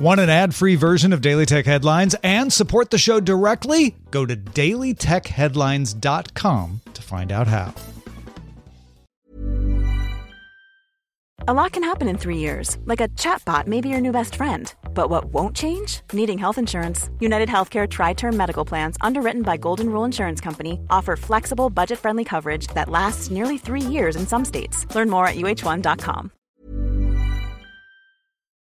Want an ad free version of Daily Tech Headlines and support the show directly? Go to dailytechheadlines.com to find out how. A lot can happen in three years, like a chatbot may be your new best friend. But what won't change? Needing health insurance. United Healthcare Tri Term Medical Plans, underwritten by Golden Rule Insurance Company, offer flexible, budget friendly coverage that lasts nearly three years in some states. Learn more at uh1.com.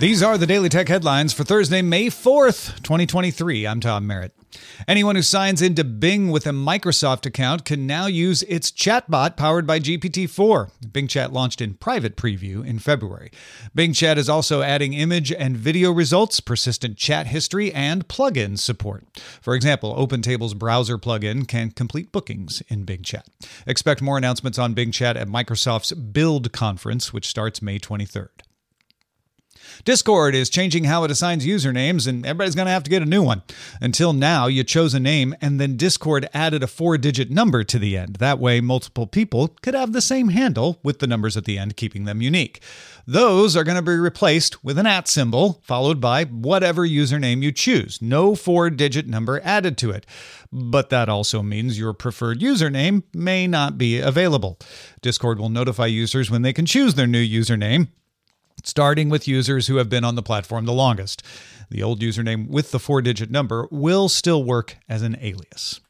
These are the Daily Tech headlines for Thursday, May 4th, 2023. I'm Tom Merritt. Anyone who signs into Bing with a Microsoft account can now use its chatbot powered by GPT 4. Bing Chat launched in private preview in February. Bing Chat is also adding image and video results, persistent chat history, and plugin support. For example, OpenTable's browser plugin can complete bookings in Bing Chat. Expect more announcements on Bing Chat at Microsoft's Build conference, which starts May 23rd. Discord is changing how it assigns usernames, and everybody's going to have to get a new one. Until now, you chose a name, and then Discord added a four digit number to the end. That way, multiple people could have the same handle with the numbers at the end, keeping them unique. Those are going to be replaced with an at symbol, followed by whatever username you choose. No four digit number added to it. But that also means your preferred username may not be available. Discord will notify users when they can choose their new username starting with users who have been on the platform the longest. The old username with the four digit number will still work as an alias.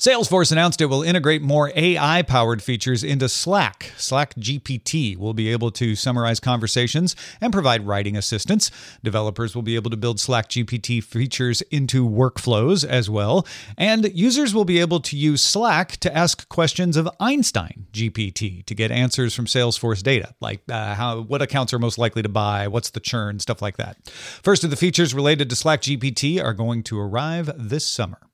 Salesforce announced it will integrate more AI powered features into Slack. Slack GPT will be able to summarize conversations and provide writing assistance. Developers will be able to build Slack GPT features into workflows as well. And users will be able to use Slack to ask questions of Einstein GPT to get answers from Salesforce data, like uh, how what accounts are most likely to buy, what's the churn, stuff like that. First of the features related to Slack GPT are going to arrive this summer.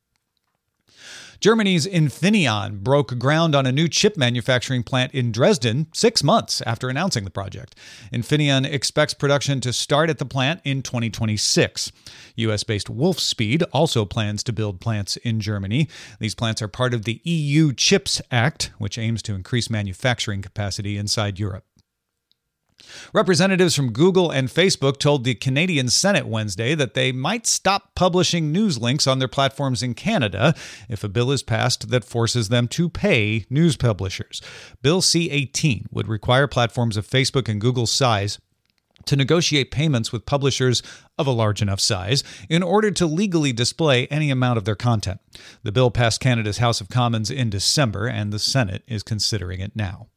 Germany's Infineon broke ground on a new chip manufacturing plant in Dresden six months after announcing the project. Infineon expects production to start at the plant in 2026. US based Wolfspeed also plans to build plants in Germany. These plants are part of the EU CHIPS Act, which aims to increase manufacturing capacity inside Europe. Representatives from Google and Facebook told the Canadian Senate Wednesday that they might stop publishing news links on their platforms in Canada if a bill is passed that forces them to pay news publishers. Bill C 18 would require platforms of Facebook and Google's size to negotiate payments with publishers of a large enough size in order to legally display any amount of their content. The bill passed Canada's House of Commons in December, and the Senate is considering it now.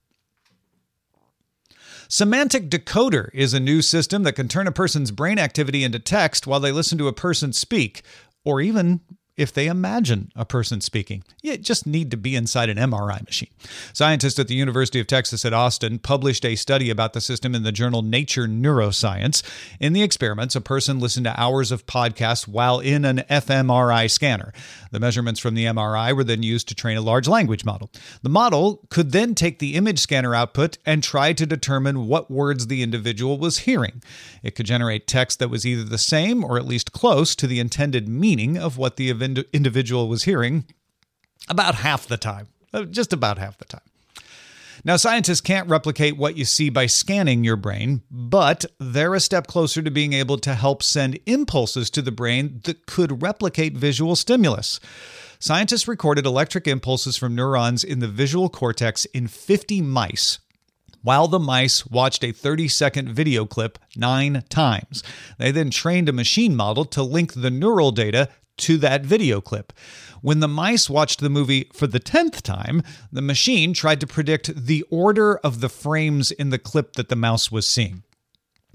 Semantic Decoder is a new system that can turn a person's brain activity into text while they listen to a person speak, or even if they imagine a person speaking. You just need to be inside an MRI machine. Scientists at the University of Texas at Austin published a study about the system in the journal Nature Neuroscience. In the experiments, a person listened to hours of podcasts while in an fMRI scanner. The measurements from the MRI were then used to train a large language model. The model could then take the image scanner output and try to determine what words the individual was hearing. It could generate text that was either the same or at least close to the intended meaning of what the event ind- individual was hearing about half the time, uh, just about half the time. Now, scientists can't replicate what you see by scanning your brain, but they're a step closer to being able to help send impulses to the brain that could replicate visual stimulus. Scientists recorded electric impulses from neurons in the visual cortex in 50 mice while the mice watched a 30 second video clip nine times. They then trained a machine model to link the neural data to that video clip. When the mice watched the movie for the 10th time, the machine tried to predict the order of the frames in the clip that the mouse was seeing.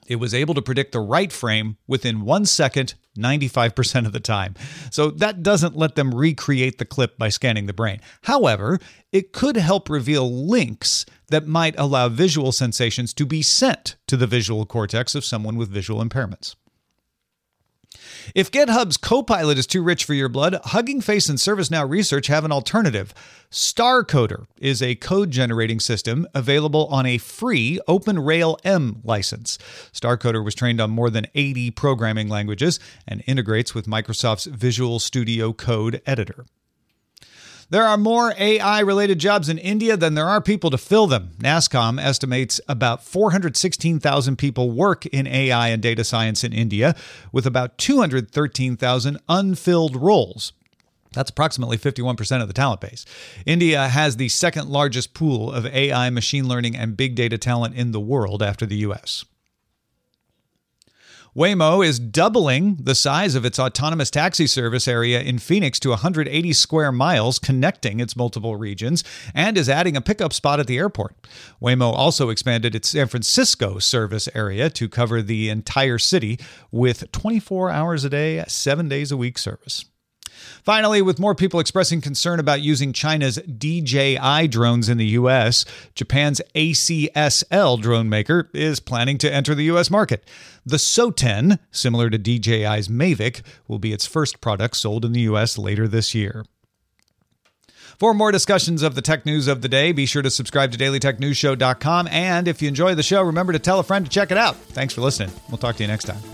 It was able to predict the right frame within one second, 95% of the time. So that doesn't let them recreate the clip by scanning the brain. However, it could help reveal links that might allow visual sensations to be sent to the visual cortex of someone with visual impairments. If GitHub's Copilot is too rich for your blood, Hugging Face and ServiceNow Research have an alternative. StarCoder is a code generating system available on a free OpenRailM license. StarCoder was trained on more than 80 programming languages and integrates with Microsoft's Visual Studio Code editor. There are more AI related jobs in India than there are people to fill them. NASSCOM estimates about 416,000 people work in AI and data science in India, with about 213,000 unfilled roles. That's approximately 51% of the talent base. India has the second largest pool of AI, machine learning, and big data talent in the world after the US. Waymo is doubling the size of its autonomous taxi service area in Phoenix to 180 square miles, connecting its multiple regions, and is adding a pickup spot at the airport. Waymo also expanded its San Francisco service area to cover the entire city with 24 hours a day, seven days a week service. Finally, with more people expressing concern about using China's DJI drones in the U.S., Japan's ACSL drone maker is planning to enter the U.S. market. The Soten, similar to DJI's Mavic, will be its first product sold in the U.S. later this year. For more discussions of the tech news of the day, be sure to subscribe to dailytechnewsshow.com. And if you enjoy the show, remember to tell a friend to check it out. Thanks for listening. We'll talk to you next time.